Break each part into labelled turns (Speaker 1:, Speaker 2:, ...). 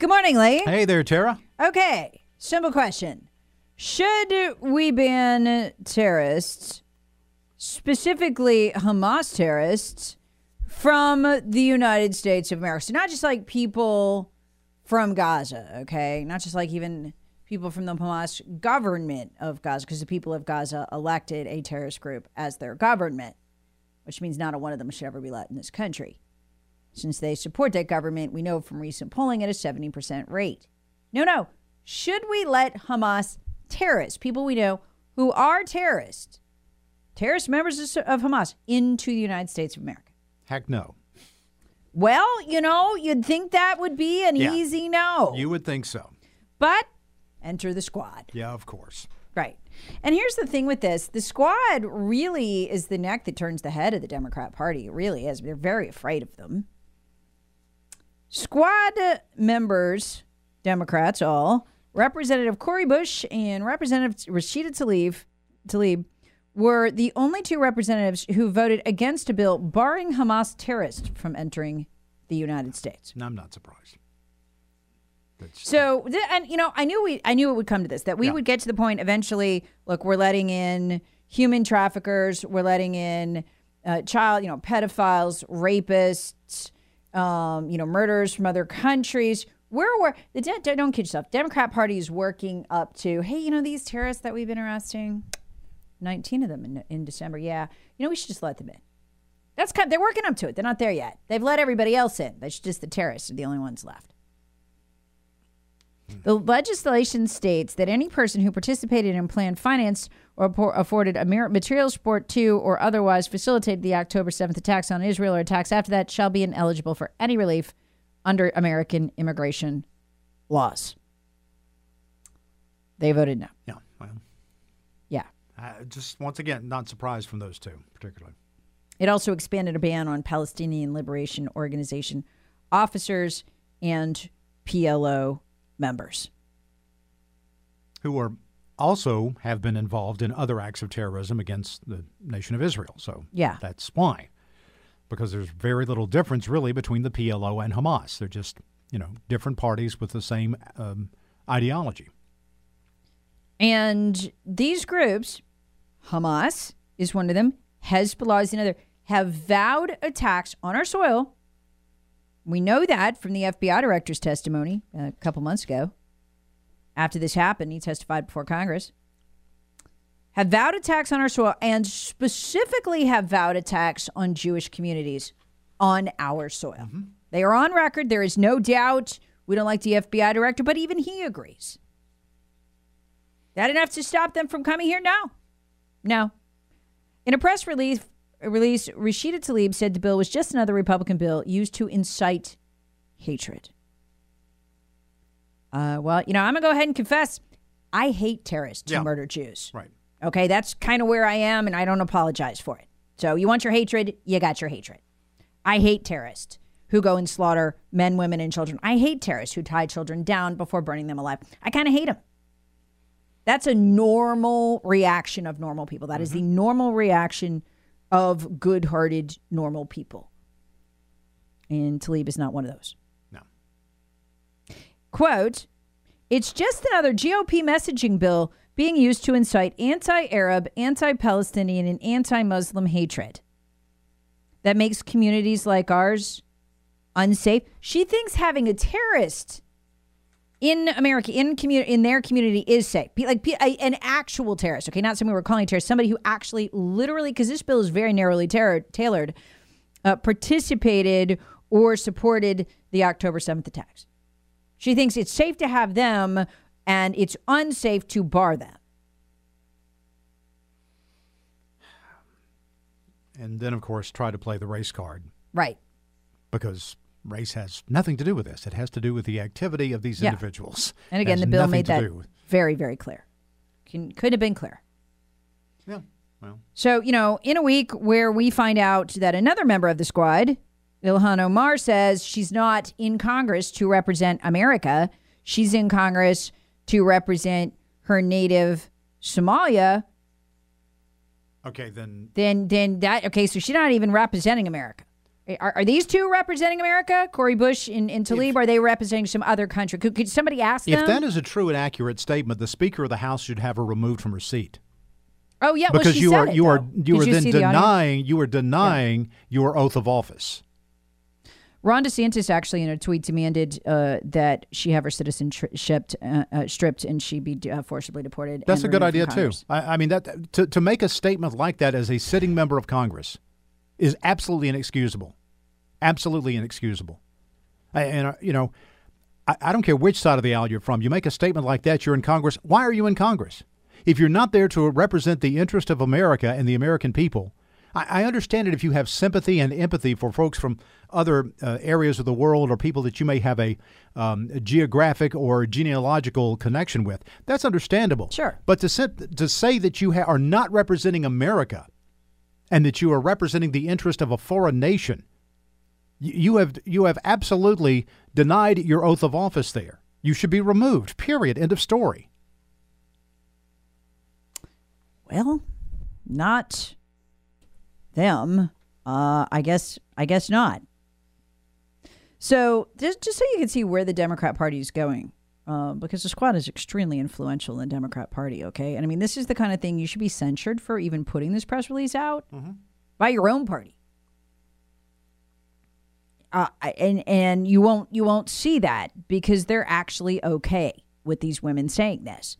Speaker 1: Good morning, Lee.
Speaker 2: Hey there, Tara.
Speaker 1: Okay, simple question. Should we ban terrorists, specifically Hamas terrorists, from the United States of America? So, not just like people from Gaza, okay? Not just like even people from the Hamas government of Gaza, because the people of Gaza elected a terrorist group as their government, which means not a one of them should ever be let in this country. Since they support that government, we know from recent polling at a 70% rate. No, no. Should we let Hamas terrorists, people we know who are terrorists, terrorist members of Hamas, into the United States of America?
Speaker 2: Heck no.
Speaker 1: Well, you know, you'd think that would be an
Speaker 2: Yeah.
Speaker 1: easy no.
Speaker 2: You would think so.
Speaker 1: but enter the squad.
Speaker 2: Yeah, of course.
Speaker 1: Right. And here's the thing with this the squad really is the neck that turns the head of the Democrat Party. It really is. They're very afraid of them. Squad members, Democrats all, Representative Cori Bush and Representative Rashida Tlaib, Tlaib were the only two representatives who voted against a bill barring Hamas terrorists from entering the United States.
Speaker 2: And I'm not surprised. That's,
Speaker 1: So, th- and you know, I knew we, I knew it would come to this that we
Speaker 2: Yeah.
Speaker 1: would get to the point eventually. Look, we're letting in human traffickers, we're letting in uh, child, you know, pedophiles, rapists, um, you know, murders from other countries. We're, we're the de- don't kid yourself. Democrat Party is working up to, hey, you know, these terrorists that we've been arresting, nineteen of them in, in December. Yeah, you know, we should just let them in. That's kind. they're working up to it. They're not there yet. They've let everybody else in. That's just the terrorists are the only ones left. The legislation states that any person who participated in planned, financed, or afforded a material support to or otherwise facilitated the October 7th attacks on Israel or attacks after that shall be ineligible for any relief under American immigration laws. They voted no.
Speaker 2: yeah, well,
Speaker 1: Yeah.
Speaker 2: uh, just once again, not surprised from those two, particularly.
Speaker 1: It also expanded a ban on Palestinian Liberation Organization officers and PLO members.
Speaker 2: Who are also have been involved in other acts of terrorism against the nation of Israel. So
Speaker 1: Yeah.
Speaker 2: that's why. Because there's very little difference really between the PLO and Hamas. They're just, you know, different parties with the same um, ideology.
Speaker 1: And these groups, Hamas is one of them, Hezbollah is another, have vowed attacks on our soil. We know that from the FBI director's testimony a couple months ago. After this happened, he testified before Congress. Have vowed attacks on our soil and specifically have vowed attacks on Jewish communities on our soil. Mm-hmm. They are on record. There is no doubt. We don't like the FBI director, but even he agrees. That enough to stop them from coming here? No. No. In a press release, release Rashida Tlaib said the bill was just another Republican bill used to incite hatred. Uh, well, you know, I'm going to go ahead and confess I hate terrorists
Speaker 2: Yeah.
Speaker 1: who murder Jews.
Speaker 2: Right.
Speaker 1: Okay, that's kind of where I am, and I don't apologize for it. So, you want your hatred? You got your hatred. I hate terrorists who go and slaughter men, women, and children. I hate terrorists who tie children down before burning them alive. I kind of hate them. That's a normal reaction of normal people. That is the normal reaction of good hearted, normal people. And Tlaib is not one of those. Quote, it's just another GOP messaging bill being used to incite anti Arab, anti Palestinian, and anti Muslim hatred that makes communities like ours unsafe. She thinks having a terrorist in America, in community, in their community, is safe. Like an actual terrorist, okay, not somebody we're calling terrorist, somebody who actually, literally, because this bill is very narrowly tailored, uh, participated or supported the October seventh attacks. She thinks it's safe to have them, and it's unsafe to bar them.
Speaker 2: And then, of course, try to play the race card
Speaker 1: Right.
Speaker 2: because Race has nothing to do with this. It has to do with the activity of these
Speaker 1: Yeah.
Speaker 2: individuals.
Speaker 1: And again, the bill made that very, very clear. Can, could have been clear.
Speaker 2: Yeah. Well,
Speaker 1: So, you know, in a week where we find out that another member of the squad, Ilhan Omar, says she's not in Congress to represent America. She's in Congress to represent her native Somalia.
Speaker 2: okay, then
Speaker 1: Then, then that, okay, so she's not even representing America. Eh, are, are these two representing America? Cori Bush and, and Tlaib? are they representing some other country? Could, could somebody ask them?
Speaker 2: if that is a true and accurate statement, the Speaker of the House should have her removed from her seat.
Speaker 1: oh, yeah, well,
Speaker 2: because
Speaker 1: she
Speaker 2: you
Speaker 1: said
Speaker 2: are
Speaker 1: it,
Speaker 2: you are you
Speaker 1: Did
Speaker 2: are then
Speaker 1: see the
Speaker 2: denying you are denying your oath of office.
Speaker 1: Ron DeSantis actually, in a tweet, demanded uh, that she have her citizenship uh, uh, stripped and she be uh, forcibly deported.
Speaker 2: That's a good idea too. I, I mean that to to make a statement like that as a sitting member of Congress is absolutely inexcusable, absolutely inexcusable. I- And uh, you know, I, I don't care which side of the aisle you're from. You make a statement like that, you're in Congress. Why are you in Congress? If you're not there to represent the interest of America and the American people, I, I understand it if you have sympathy and empathy for folks from other uh, areas of the world or people that you may have a, um, a geographic or genealogical connection with. That's understandable.
Speaker 1: Sure.
Speaker 2: But to, sit, to say that you ha- are not representing America and that you are representing the interest of a foreign nation, y- you have you have absolutely denied your oath of office there. You should be removed. Period. End of story.
Speaker 1: Well, not them. Uh, I guess. I guess not. So just just so you can see where the Democrat Party is going, uh, because the squad is extremely influential in the Democrat Party. Okay, and I mean this is the kind of thing you should be censured for even putting this press release out by your own party. Uh, and and you won't you won't see that because they're actually okay with these women saying this.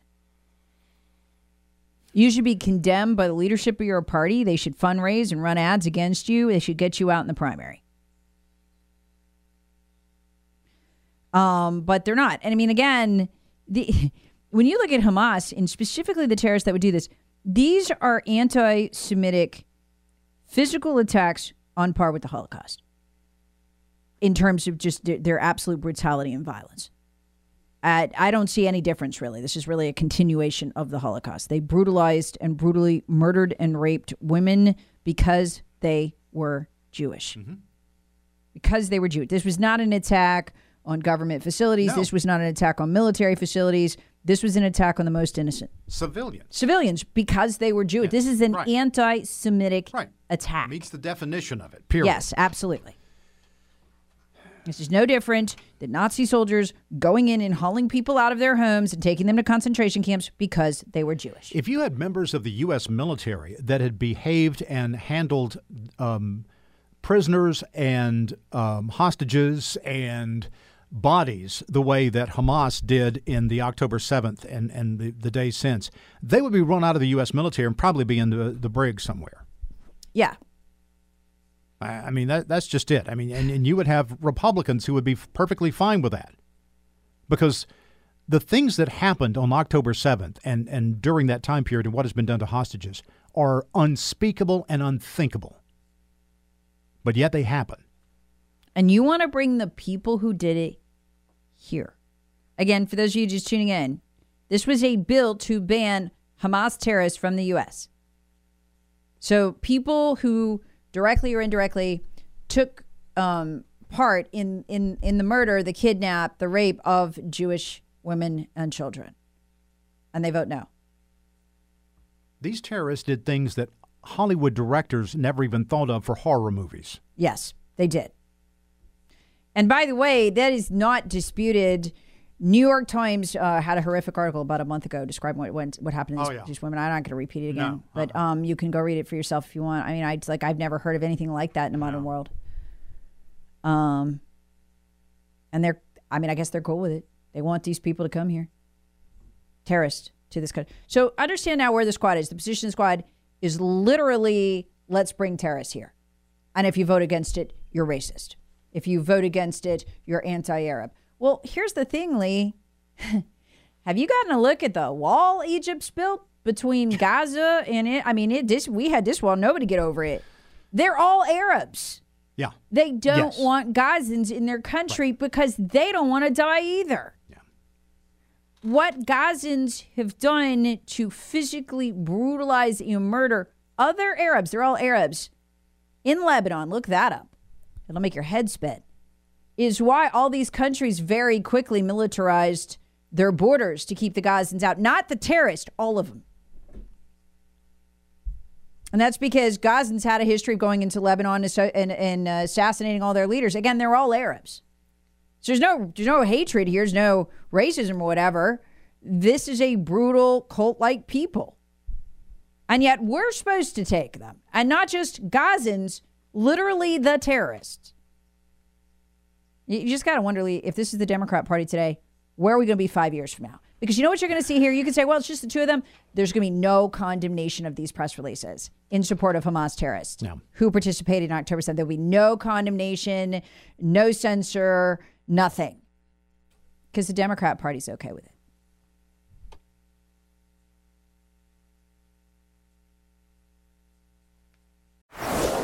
Speaker 1: You should be condemned by the leadership of your party. They should fundraise and run ads against you. They should get you out in the primary. Um, but they're not. And I mean, again, the when you look at Hamas and specifically the terrorists that would do this, these are anti-Semitic physical attacks on par with the Holocaust in terms of just their, their absolute brutality and violence. Uh, I don't see any difference really. This is really a continuation of the Holocaust. They brutalized and brutally murdered and raped women because they were Jewish. Because they were Jewish. This was not an attack on government facilities.
Speaker 2: No.
Speaker 1: This was not an attack on military facilities. This was an attack on the most innocent
Speaker 2: Civilians.
Speaker 1: civilians because they were Jewish. This is an
Speaker 2: right.
Speaker 1: anti Semitic
Speaker 2: Right.
Speaker 1: attack.
Speaker 2: Meets the definition of it. Period.
Speaker 1: Yes, absolutely. This is no different than Nazi soldiers going in and hauling people out of their homes and taking them to concentration camps because they were Jewish.
Speaker 2: If you had members of the U.S. military that had behaved and handled um, prisoners and um, hostages and bodies the way that Hamas did in the October 7th and, and the, the days since, they would be run out of the U.S. military and probably be in the, the brig somewhere.
Speaker 1: Yeah.
Speaker 2: I mean, that, that's just it. I mean, and, and you would have Republicans who would be perfectly fine with that. Because the things that happened on October 7th and, and during that time period and what has been done to hostages are unspeakable and unthinkable. But yet they happen.
Speaker 1: And you want to bring the people who did it here. Again, for those of you just tuning in, this was a bill to ban Hamas terrorists from the U.S. So people who directly or indirectly took um, part in, in, in the murder, the kidnap, the rape of Jewish women and children. And they vote no.
Speaker 2: These terrorists did things that Hollywood directors never even thought of for horror movies.
Speaker 1: Yes, they did. And by the way, that is not disputed. New York Times uh, had a horrific article about a month ago describing what went, what happened to
Speaker 2: Oh,
Speaker 1: these,
Speaker 2: yeah.
Speaker 1: these women. I'm not going to repeat it again,
Speaker 2: No, uh-uh.
Speaker 1: but um, you can go read it for yourself if you want. I mean, I like I've never heard of anything like that in the modern world. Um, and they're, I mean, I guess they're cool with it. They want these people to come here, terrorists to this country. So understand now where the squad is. The position squad is literally let's bring terrorists here. And if you vote against it, you're racist. If you vote against it, you're anti Arab. Well, here's the thing, Lee. Have you gotten a look at the wall Egypt's built between Gaza and it? I mean, it this we had this wall, nobody get over it. They're all Arabs.
Speaker 2: Yeah.
Speaker 1: They don't
Speaker 2: Yes.
Speaker 1: want Gazans in their country because they don't want to die either.
Speaker 2: Yeah.
Speaker 1: What Gazans have done to physically brutalize and murder other Arabs, they're all Arabs, in Lebanon, look that up. It'll make your head spin. Is why all these countries very quickly militarized their borders to keep the Gazans out. Not the terrorists, all of them. And that's because Gazans had a history of going into Lebanon and, and, uh, assassinating all their leaders. Again, they're all Arabs. So there's no there's no hatred here. There's no racism or whatever. This is a brutal cult-like people, and yet we're supposed to take them, and not just Gazans, literally the terrorists. You just got to wonder, Lee, if this is the Democrat Party today, where are we going to be five years from now? Because you know what you're going to see here? You can say, well, it's just the two of them. There's going to be no condemnation of these press releases in support of Hamas terrorists
Speaker 2: No.
Speaker 1: who participated in October 7th. There'll be no condemnation, no censor, nothing. Because the Democrat Party's okay with it.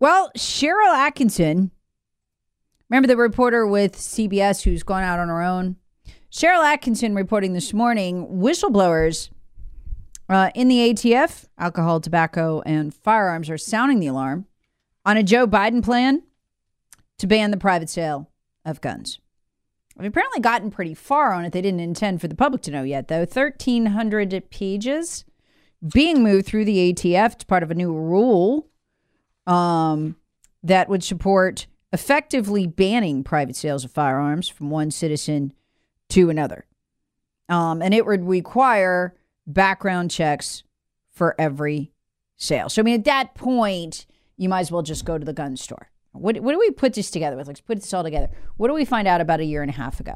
Speaker 1: Well, Sharyl Attkisson, remember the reporter with CBS who's gone out on her own? Sharyl Attkisson reporting this morning whistleblowers uh, in the ATF, alcohol, tobacco, and firearms are sounding the alarm on a Joe Biden plan to ban the private sale of guns. They've apparently gotten pretty far on it. They didn't intend for the public to know yet, though. 1,300 pages being moved through the ATF. It's part of a new rule um, that would support effectively banning private sales of firearms from one citizen to another. Um, and it would require background checks for every sale. So, I mean, at that point, you might as well just go to the gun store. What, what do we put this together with? Let's put this all together. What do we find out about a year and a half ago?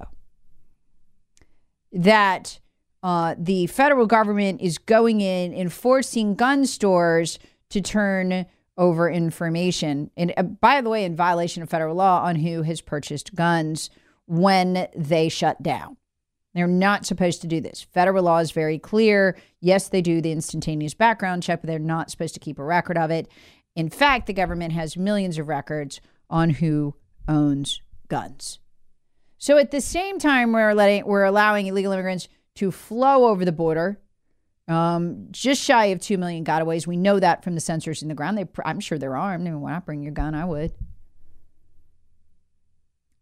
Speaker 1: That uh, the federal government is going in and forcing gun stores to turn over information. And uh, by the way, in violation of federal law on who has purchased guns when they shut down. They're not supposed to do this. Federal law is very clear. Yes, they do the instantaneous background check, but they're not supposed to keep a record of it. In fact, the government has millions of records on who owns guns. So at the same time, we're letting we're allowing illegal immigrants to flow over the border. Um, just shy of two million gotaways. We know that from the sensors in the ground. They, I'm sure they're armed. I mean, why not bring your gun? I would.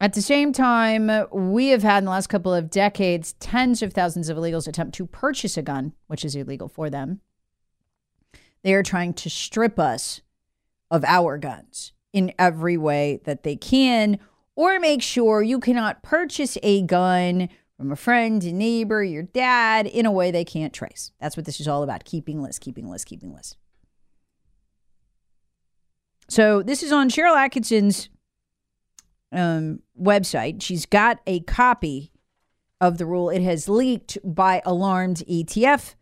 Speaker 1: At the same time, we have had in the last couple of decades tens of thousands of illegals attempt to purchase a gun, which is illegal for them. They are trying to strip us of our guns in every way that they can, or make sure you cannot purchase a gun from a friend, a neighbor, your dad in a way they can't trace. That's what this is all about keeping lists, keeping lists, keeping lists. So this is on Sharyl Attkisson's um, website. She's got a copy of the rule. It has leaked by alarmed ATF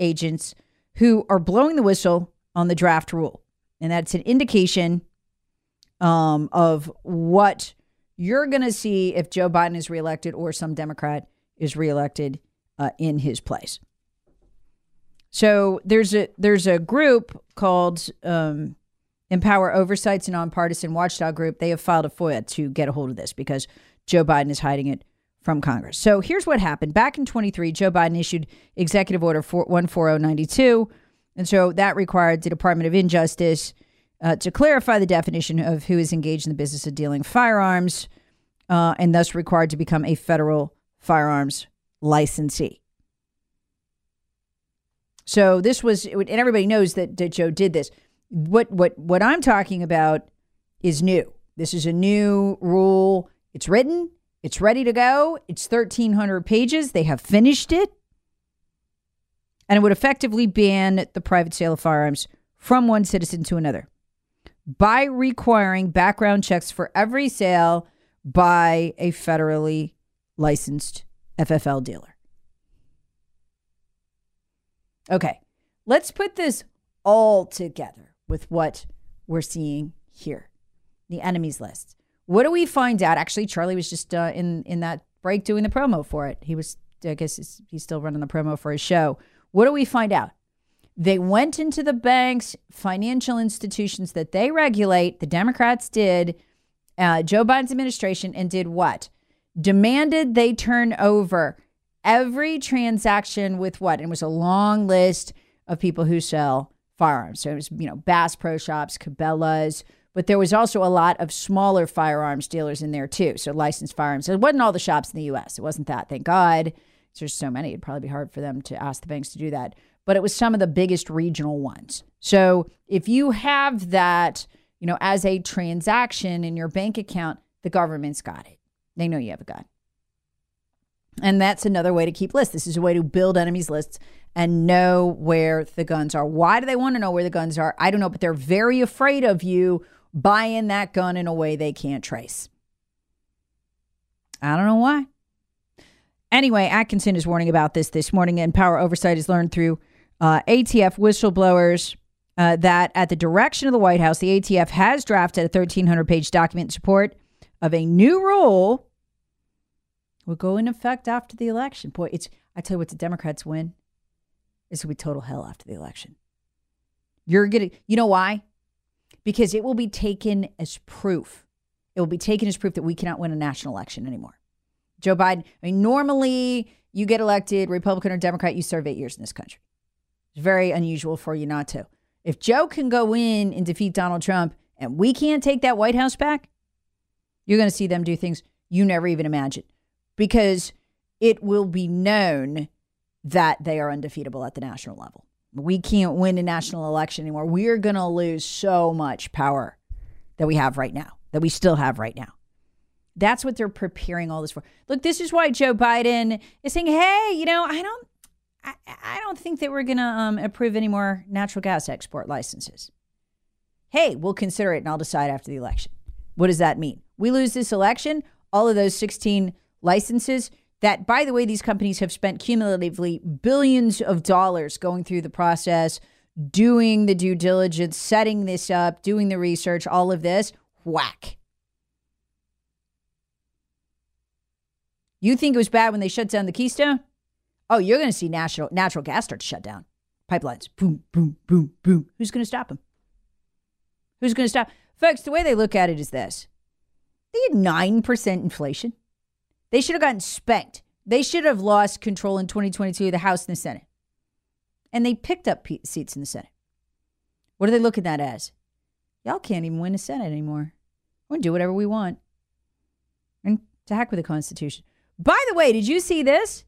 Speaker 1: agents who are blowing the whistle on the draft rule. And that's an indication um, of what you're going to see if Joe Biden is reelected or some Democrat is reelected uh, in his place. So there's a there's a group called um, Empower Oversight's a nonpartisan watchdog group. They have filed a FOIA to get a hold of this because Joe Biden is hiding it from Congress. So here's what happened. Back in 23, Joe Biden issued Executive Order 14092. And so that required the Department of Injustice uh, to clarify the definition of who is engaged in the business of dealing firearms uh, and thus required to become a federal firearms licensee. So this was, and everybody knows that, that Joe did this. What what what I'm talking about is new. This is a new rule. It's written, it's ready to go. It's 1300 pages. They have finished it. And it would effectively ban the private sale of firearms from one citizen to another by requiring background checks for every sale by a federally licensed FFL dealer. Okay, let's put this all together with what we're seeing here the enemies list. What do we find out? Actually, Charlie was just uh, in in that break doing the promo for it. He was, I guess, he's still running the promo for his show. What do we find out? They went into the banks, financial institutions that they regulate. The Democrats did. Uh, Joe Biden's administration and did what? Demanded they turn over every transaction with what? And it was a long list of people who sell firearms. So it was, you know, Bass Pro Shops, Cabela's, but there was also a lot of smaller firearms dealers in there too. So licensed firearms. It wasn't all the shops in the U.S. It wasn't that. Thank God. There's so many. It'd probably be hard for them to ask the banks to do that. But it was some of the biggest regional ones. So if you have that, you know, as a transaction in your bank account, the government's got it. They know you have a gun. And that's another way to keep lists. This is a way to build enemies lists and know where the guns are. Why do they want to know where the guns are? I don't know, but they're very afraid of you buying that gun in a way they can't trace. I don't know why. Anyway, Attkisson is warning about this this morning, Empower Oversight is learned through uh, ATF whistleblowers uh, that at the direction of the White House, the ATF has drafted a 1,300 page document in support of a new rule will go in effect after the election. Boy, it's I tell you what, the Democrats win, it's gonna be total hell after the election. You're gonna, you know why? because it will be taken as proof. It will be taken as proof that we cannot win a national election anymore. Joe Biden, I mean, normally you get elected, Republican or Democrat, you serve eight years in this country. It's very unusual for you not to. If Joe can go in and defeat Donald Trump and we can't take that White House back, you're going to see them do things you never even imagined because it will be known that they are undefeatable at the national level we can't win a national election anymore. We're going to lose so much power that we have right now, that we still have right now. That's what they're preparing all this for. Look, this is why Joe Biden is saying, "Hey, you know, I don't, I, don't think that we're going to um, approve any more natural gas export licenses. Hey, we'll consider it, and I'll decide after the election. What does that mean? We lose this election, all of those 16 licenses that, by the way, these companies have spent cumulatively billions of dollars going through the process, doing the due diligence, setting this up, doing the research, all of this, whack. You think it was bad when they shut down the Keystone? Oh, you're going to see natural natural gas start to shut down. Pipelines, boom, boom, boom, boom. Who's going to stop them? Who's going to stop? Folks, the way they look at it is this: they had nine percent inflation. They should have gotten spanked. They should have lost control in 2022 of the House and the Senate. And they picked up seats in the Senate. What are they looking at as? Y'all can't even win the Senate anymore. We're going to do whatever we want. And to heck with the Constitution. By the way, did you see this?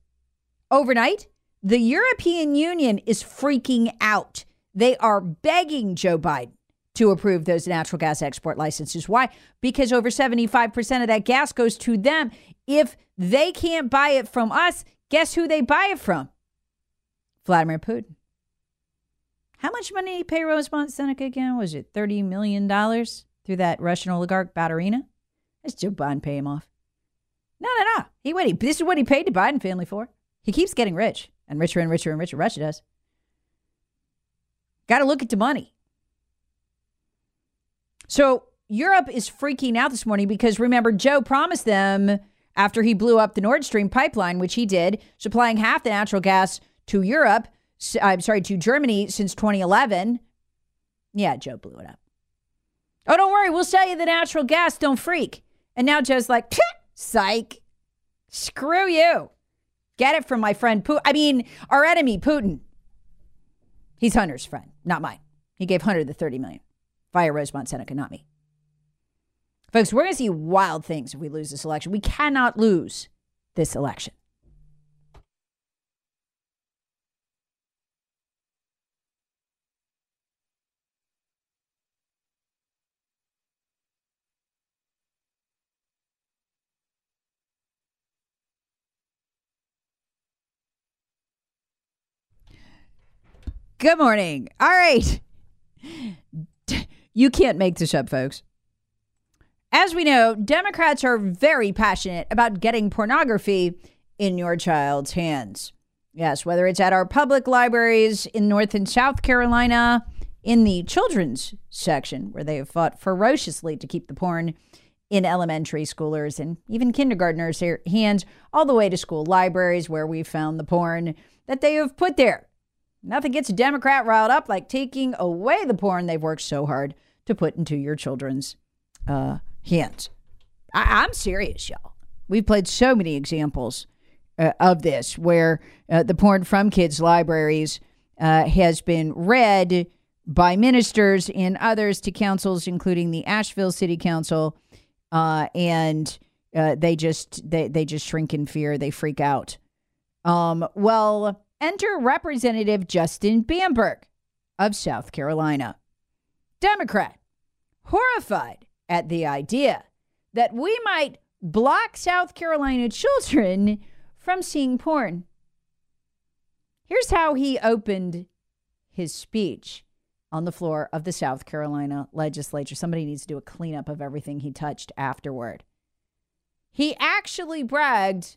Speaker 1: Overnight, the European Union is freaking out. They are begging Joe Biden to approve those natural gas export licenses. Why? Because over 75% of that gas goes to them. If they can't buy it from us, guess who they buy it from? Vladimir Putin. How much money did he pay Rosemont Seneca again? Was it $30 million through that Russian oligarch Baturina? That's Joe Biden pay him off. No, no, no. He what he this is what he paid the Biden family for. He keeps getting rich and richer and richer and richer. Russia does. Got to look at the money. So Europe is freaking out this morning because remember, Joe promised them after he blew up the Nord Stream pipeline, which he did, supplying half the natural gas to Europe, I'm sorry, to Germany since 2011. Yeah, Joe blew it up. Oh, don't worry, we'll sell you the natural gas, don't freak. And now Joe's like, psych, screw you. Get it from my friend Putin. I mean, our enemy, Putin. He's Hunter's friend, not mine. He gave Hunter the 30 million via Rosemont Seneca, not me. Folks, we're going to see wild things if we lose this election. We cannot lose this election. Good morning. All right. You can't make this up, folks. As we know, Democrats are very passionate about getting pornography in your child's hands. Yes, whether it's at our public libraries in North and South Carolina, in the children's section, where they have fought ferociously to keep the porn in elementary schoolers and even kindergartners' hands, all the way to school libraries where we found the porn that they have put there. Nothing gets a Democrat riled up like taking away the porn they've worked so hard to put into your children's uh, hands. I- am serious, y'all. We've played so many examples uh, of this where uh, the porn from kids' libraries uh, has been read by ministers and others to councils, including the Asheville City Council, uh, and uh, they just they they just shrink in fear. They freak out. Um, well, enter Representative Justin Bamberg of South Carolina, Democrat, horrified at the idea that we might block South Carolina children from seeing porn. Here's how he opened his speech on the floor of the South Carolina legislature. Somebody needs to do a cleanup of everything he touched afterward. He actually bragged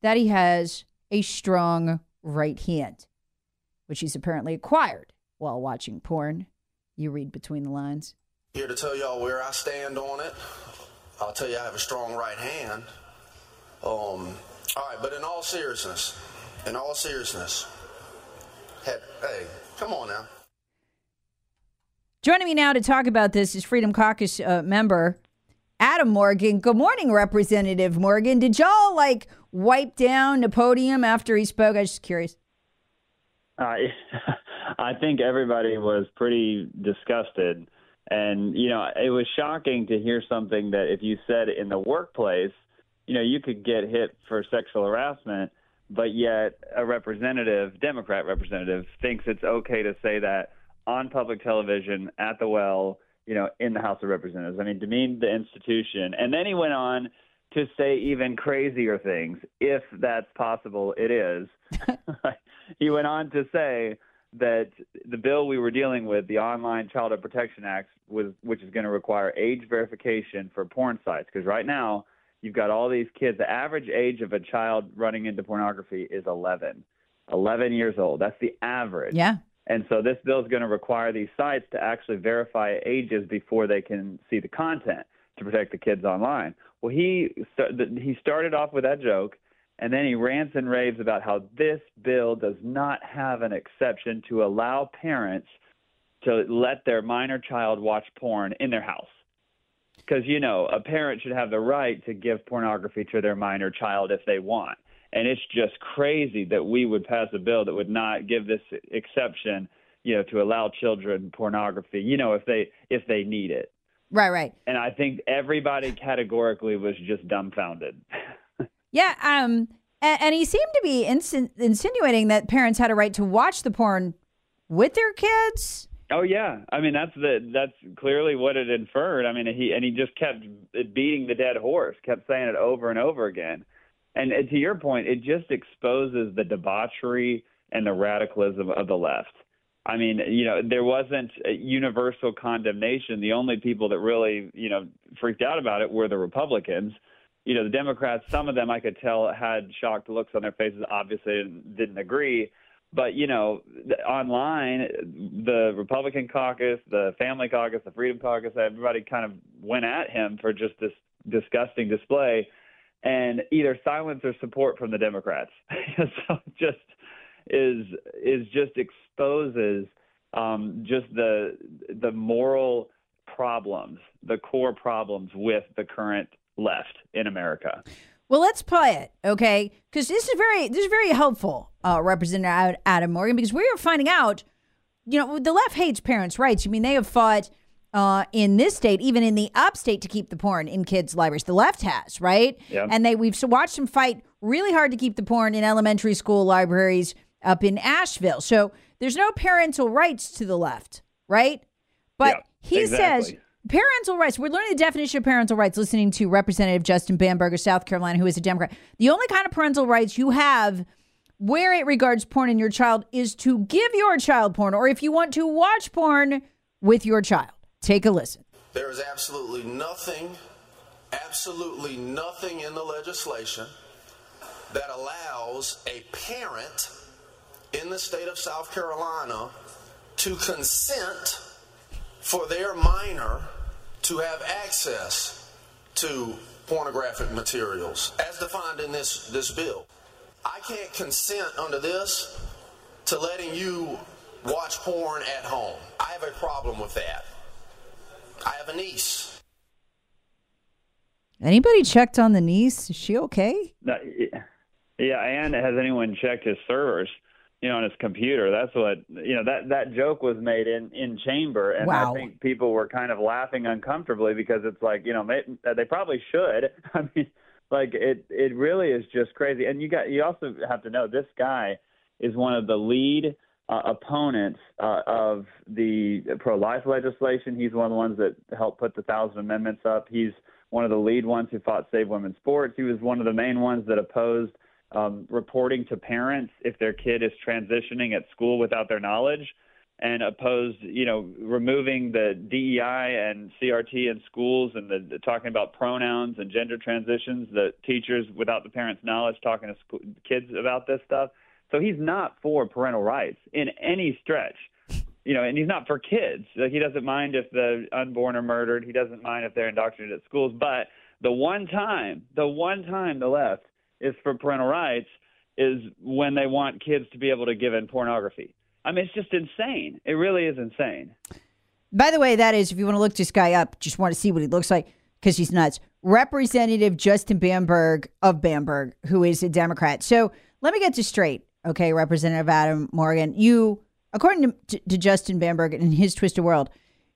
Speaker 1: that he has a strong right hand, which he's apparently acquired while watching porn. You read between the lines.
Speaker 3: Here to tell y'all where I stand on it. I'll tell you I have a strong right hand. Um, all right, but in all seriousness, in all seriousness, hey, hey come on now.
Speaker 1: Joining me now to talk about this is Freedom Caucus uh, member Adam Morgan. Good morning, Representative Morgan. Did y'all like wipe down the podium after he spoke? I was just curious.
Speaker 4: Uh, I think everybody was pretty disgusted. And, you know, it was shocking to hear something that if you said in the workplace, you know, you could get hit for sexual harassment, but yet a representative, Democrat representative, thinks it's okay to say that on public television at the well, you know, in the House of Representatives. I mean, demeaned the institution. And then he went on to say even crazier things, if that's possible, it is. he went on to say that the bill we were dealing with, the Online Child Protection Act, was which is going to require age verification for porn sites. Because right now, you've got all these kids. The average age of a child running into pornography is 11. 11 years old. That's the average.
Speaker 1: Yeah.
Speaker 4: And so this bill is going to require these sites to actually verify ages before they can see the content to protect the kids online. Well, he he started off with that joke, and then he rants and raves about how this bill does not have an exception to allow parents to let their minor child watch porn in their house. Because you know, a parent should have the right to give pornography to their minor child if they want. And it's just crazy that we would pass a bill that would not give this exception, you know, to allow children pornography, you know, if they if they need it.
Speaker 1: Right, right.
Speaker 4: And I think everybody categorically was just dumbfounded.
Speaker 1: yeah, um and, and, he seemed to be insin- insinuating that parents had a right to watch the porn with their kids.
Speaker 4: Oh yeah, I mean that's the that's clearly what it inferred. I mean he and he just kept beating the dead horse, kept saying it over and over again. And, and to your point, it just exposes the debauchery and the radicalism of the left. I mean, you know, there wasn't a universal condemnation. The only people that really, you know, freaked out about it were the Republicans. You know, the Democrats, some of them I could tell had shocked looks on their faces, obviously didn't agree. But, you know, online, the Republican caucus, the Family Caucus, the Freedom Caucus, everybody kind of went at him for just this disgusting display and either silence or support from the Democrats. so just is is just exposes um, just the the moral problems, the core problems with the current left in America.
Speaker 1: Well, let's play it, okay? Because this is very this is very helpful, uh, Representative Adam Morgan, because we are finding out, you know, the left hates parents' rights. I mean, they have fought uh, in this state, even in the upstate, to keep the porn in kids' libraries. The left has, right?
Speaker 4: Yeah.
Speaker 1: And they we've watched them fight really hard to keep the porn in elementary school libraries up in Asheville. So there's no parental rights to the left, right? But
Speaker 4: yeah,
Speaker 1: he
Speaker 4: exactly.
Speaker 1: says parental rights. We're learning the definition of parental rights listening to Representative Justin Bamberger, South Carolina, who is a Democrat. The only kind of parental rights you have where it regards porn in your child is to give your child porn or if you want to watch porn with your child. Take a listen.
Speaker 3: There is absolutely nothing, absolutely nothing in the legislation that allows a parent in the state of South Carolina to consent for their minor to have access to pornographic materials as defined in this, this bill. I can't consent under this to letting you watch porn at home. I have a problem with that. I have a niece.
Speaker 1: Anybody checked on the niece? Is she okay?
Speaker 4: No, yeah, and has anyone checked his servers? You know, on his computer. That's what you know. That that joke was made in in chamber, and
Speaker 1: Wow.
Speaker 4: I think people were kind of laughing uncomfortably because it's like you know may, they probably should. I mean, like it it really is just crazy. And you got you also have to know this guy is one of the lead uh, opponents uh, of the pro-life legislation. He's one of the ones that helped put the Thousand Amendments up. He's one of the lead ones who fought Save Women's Sports. He was one of the main ones that opposed um, reporting to parents if their kid is transitioning at school without their knowledge, and opposed, you know, removing the DEI and CRT in schools and the, the talking about pronouns and gender transitions. The teachers, without the parents' knowledge, talking to school, kids about this stuff. So he's not for parental rights in any stretch. You know, and he's not for kids. Like he doesn't mind if the unborn are murdered. He doesn't mind if they're indoctrinated at schools. But the one time, the one time the left is for parental rights is when they want kids to be able to give in pornography. I mean, it's just insane. It really is insane.
Speaker 1: By the way, that is, if you want to look this guy up, just want to see what he looks like because he's nuts. Representative Justin Bamberg of Bamberg, who is a Democrat. So let me get this straight, okay, Representative Adam Morgan. You, according to, to Justin Bamberg and his twisted world,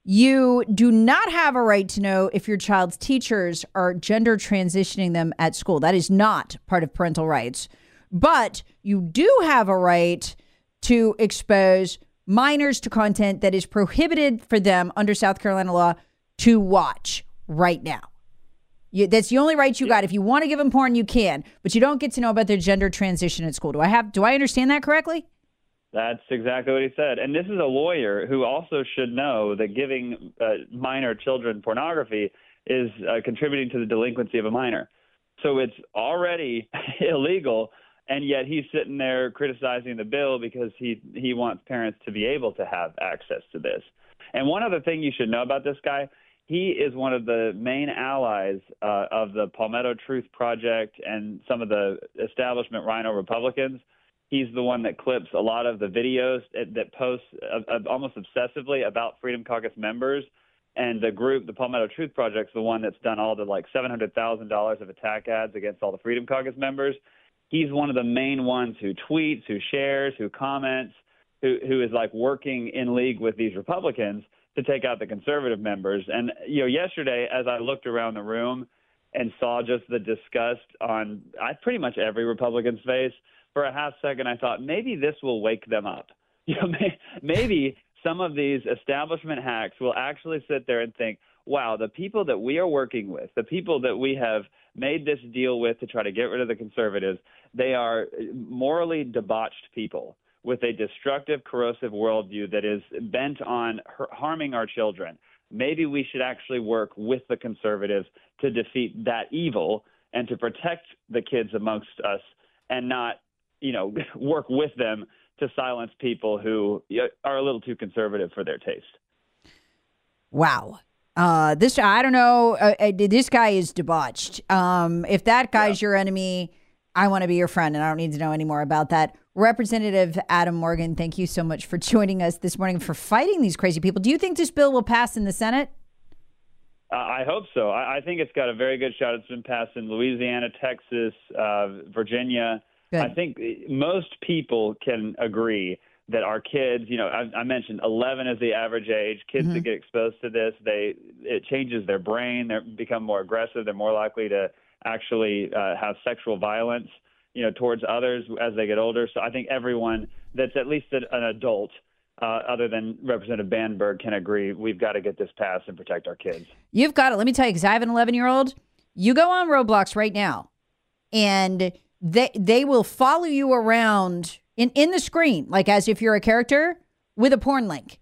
Speaker 1: you do not have a right to know if your child's teachers are gender transitioning them at school. That is not part of parental rights. But you do have a right to expose minors to content that is prohibited for them under South Carolina law to watch right now. You, that's the only right you got. If you want to give them porn, you can, but you don't get to know about their gender transition at school. Do I have? Do I understand that correctly?
Speaker 4: That's exactly what he said. And this is a lawyer who also should know that giving uh, minor children pornography is uh, contributing to the delinquency of a minor. So it's already illegal, and yet he's sitting there criticizing the bill because he he wants parents to be able to have access to this. And one other thing you should know about this guy, he is one of the main allies uh, of the Palmetto Truth Project and some of the establishment RINO Republicans he's the one that clips a lot of the videos that, posts almost obsessively about Freedom Caucus members. And the group, the Palmetto Truth Project, is the one that's done all the like seven hundred thousand dollars of attack ads against all the Freedom Caucus members. He's one of the main ones who tweets, who shares, who comments, who who is like working in league with these Republicans to take out the conservative members. And you know, yesterday as I looked around the room and saw just the disgust on I pretty much every Republican's face for a half second, I thought maybe this will wake them up. You know, may, maybe some of these establishment hacks will actually sit there and think, wow, the people that we are working with, the people that we have made this deal with to try to get rid of the conservatives, they are morally debauched people with a destructive, corrosive worldview that is bent on har- harming our children. Maybe we should actually work with the conservatives to defeat that evil and to protect the kids amongst us and not you know, work with them to silence people who are a little too conservative for their taste.
Speaker 1: Wow. Uh, this I don't know. Uh, uh, this guy is debauched. Um, if that guy's your enemy, I want to be your friend, and I don't need to know any more about that. Representative Adam Morgan, thank you so much for joining us this morning for fighting these crazy people. Do you think this bill will pass in the Senate?
Speaker 4: Uh, I hope so. I, I think it's got a very good shot. It's been passed in Louisiana, Texas, uh, Virginia.
Speaker 1: Good.
Speaker 4: I think most people can agree that our kids, you know, I, I mentioned 11 is the average age. Kids that get exposed to this, they it changes their brain. They become more aggressive. They're more likely to actually uh, have sexual violence, you know, towards others as they get older. So I think everyone that's at least an an adult, uh, other than Representative Bamberg, can agree we've got to get this passed and protect our kids.
Speaker 1: You've got it. Let me tell you, because I have an 11 year old. You go on Roblox right now, and they they will follow you around in in the screen like as if you're a character with a porn link.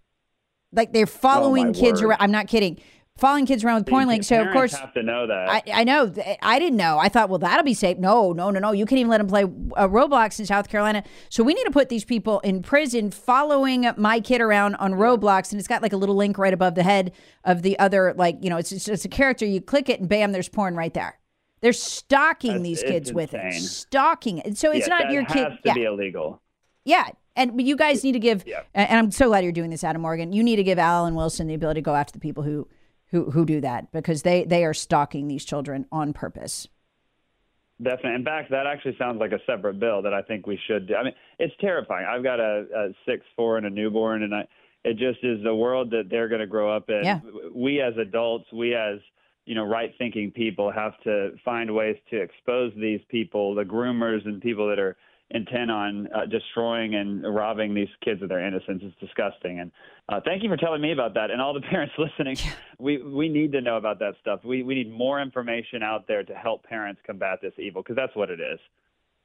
Speaker 1: Like they're following
Speaker 4: my
Speaker 1: kids
Speaker 4: word.
Speaker 1: around. I'm not kidding. Following kids around with porn links. So of course
Speaker 4: have to know that.
Speaker 1: I, I know. I didn't know. I thought, well, that'll be safe. No, no, no, no. You can't even let them play uh, Roblox in South Carolina. So we need to put these people in prison following my kid around on Roblox. And it's got like a little link right above the head of the other, like, you know, it's, it's, it's a character. You click it and bam, there's porn right there. They're stalking
Speaker 4: That's-
Speaker 1: these kids with it. Stalking it. So it's
Speaker 4: Yeah,
Speaker 1: not
Speaker 4: that
Speaker 1: your
Speaker 4: has
Speaker 1: kid.
Speaker 4: to
Speaker 1: yeah.
Speaker 4: be illegal.
Speaker 1: Yeah. And you guys need to give,
Speaker 4: Yeah.
Speaker 1: and I'm so glad you're doing this, Adam Morgan. You need to give Alan Wilson the ability to go after the people who, who, who do that because they, they are stalking these children on purpose.
Speaker 4: Definitely. In fact, that actually sounds like a separate bill that I think we should do. I mean, it's terrifying. I've got a, a six, four, and a newborn, and I, it just is the world that they're going to grow up in.
Speaker 1: Yeah.
Speaker 4: We as adults, we as you know, right-thinking people have to find ways to expose these people, the groomers and people that are intent on uh, destroying and robbing these kids of their innocence. It's disgusting. And uh, thank you for telling me about that. And all the parents listening, we we need to know about that stuff. We we need more information out there to help parents combat this evil because that's what it is.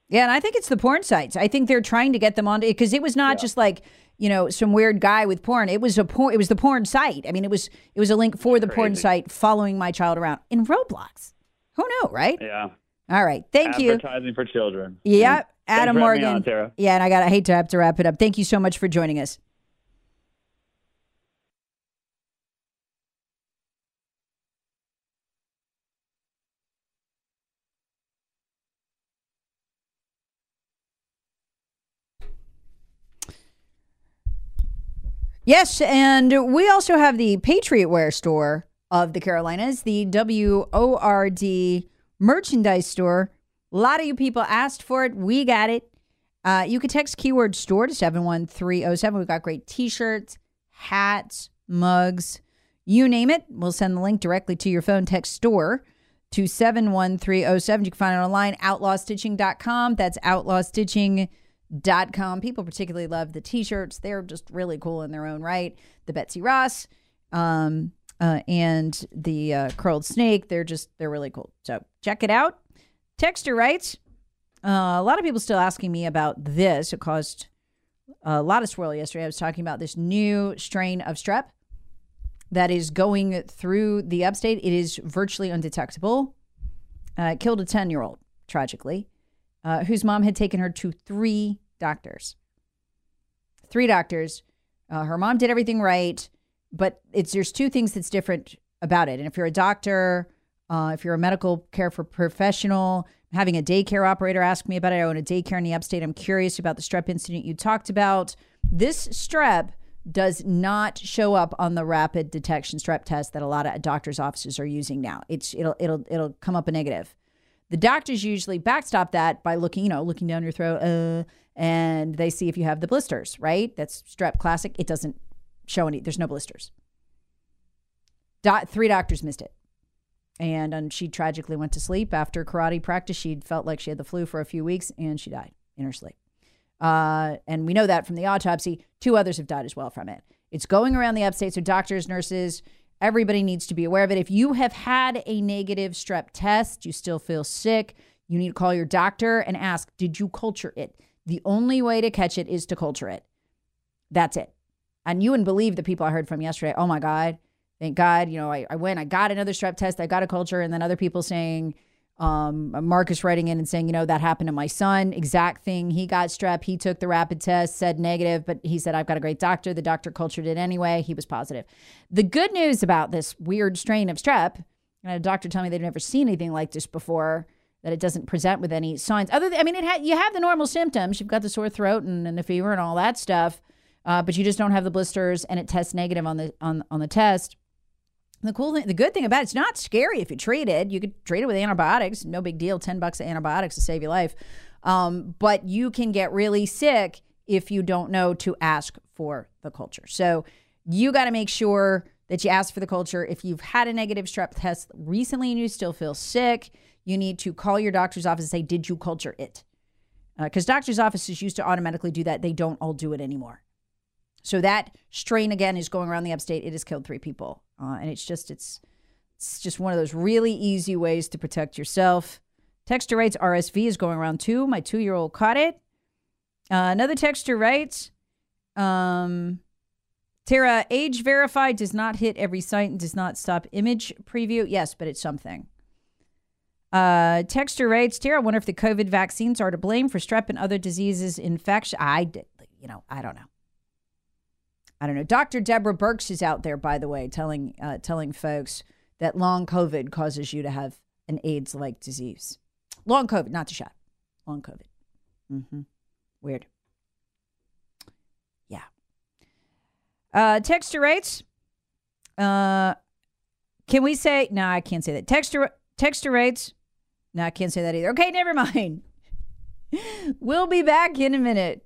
Speaker 1: Yeah, and I think it's the porn sites. I think they're trying to get them on because it was not just like you know some weird guy with porn. It was a porn. It was the porn site. I mean, it was it was a link for the porn site following my child around in Roblox. Who knew, right?
Speaker 4: Yeah.
Speaker 1: All right, thank you.
Speaker 4: Advertising for children.
Speaker 1: Yeah,
Speaker 4: Thanks
Speaker 1: Adam Morgan.
Speaker 4: on.
Speaker 1: Yeah, and I got. I hate to have to wrap it up. Thank you so much for joining us. Yes, and we also have the Patriot Wear store of the Carolinas, the WORD merchandise store. A lot of you people asked for it. We got it. Uh, you can text keyword store to 71307. We've got great t shirts, hats, mugs, you name it. We'll send the link directly to your phone. Text store to 71307. You can find it online, outlawstitching.com. That's outlawstitching.com. People particularly love the t shirts, they're just really cool in their own right. The Betsy Ross. Um, uh, and the uh, curled snake, they're just, they're really cool. So check it out. Texter writes, uh, a lot of people still asking me about this. It caused a lot of swirl yesterday. I was talking about this new strain of strep that is going through the upstate. It is virtually undetectable. Uh, killed a 10 year old, tragically, uh, whose mom had taken her to three doctors. Three doctors. Uh, her mom did everything right, but it's there's two things that's different about it. And if you're a doctor, uh, if you're a medical care for professional, having a daycare operator ask me about it. I own a daycare in the upstate. I'm curious about the strep incident you talked about. This strep does not show up on the rapid detection strep test that a lot of doctors' offices are using now. It's it'll it'll it'll come up a negative. The doctors usually backstop that by looking, you know, looking down your throat, uh, and they see if you have the blisters, right? That's strep classic. It doesn't show any. There's no blisters. Dot, three doctors missed it. And um, she tragically went to sleep after karate practice. She felt like she had the flu for a few weeks and she died in her sleep. Uh, and we know that from the autopsy. Two others have died as well from it. It's going around the upstate. So, doctors, nurses, everybody needs to be aware of it. If you have had a negative strep test, you still feel sick, you need to call your doctor and ask, Did you culture it? The only way to catch it is to culture it. That's it. And you wouldn't believe the people I heard from yesterday. Oh my God. Thank God, you know, I, I went, I got another strep test, I got a culture, and then other people saying, um, Marcus writing in and saying, you know, that happened to my son, exact thing. He got strep, he took the rapid test, said negative, but he said, I've got a great doctor. The doctor cultured it anyway. He was positive. The good news about this weird strain of strep, and a doctor tell me they'd never seen anything like this before, that it doesn't present with any signs other than, I mean, it ha- you have the normal symptoms. You've got the sore throat and, and the fever and all that stuff, uh, but you just don't have the blisters and it tests negative on the, on, on the test. The cool thing, the good thing about it, it's not scary if you treat it. You could treat it with antibiotics, no big deal. Ten bucks of antibiotics to save your life. Um, but you can get really sick if you don't know to ask for the culture. So you got to make sure that you ask for the culture. If you've had a negative strep test recently and you still feel sick, you need to call your doctor's office and say, "Did you culture it?" Because doctors' offices used to automatically do that. They don't all do it anymore. So that strain again is going around the upstate. It has killed three people, uh, and it's just it's it's just one of those really easy ways to protect yourself Texture writes RSV is going around too. My two year old caught it. Uh, another texture writes, um, Tara, age verified does not hit every site and does not stop image preview. Yes, but it's something. Uh, texter writes, Tara, I wonder if the COVID vaccines are to blame for strep and other diseases infection. I you know, I don't know. I don't know. Dr. Deborah Birx is out there, by the way, telling uh, telling folks that long COVID causes you to have an AIDS-like disease. Long COVID, not the shot. Long COVID. Mm-hmm. Weird. Yeah. Uh, texter rates. Uh, can we say no? I can't say that. Texter texture rates. No, I can't say that either. Okay, never mind. we'll be back in a minute.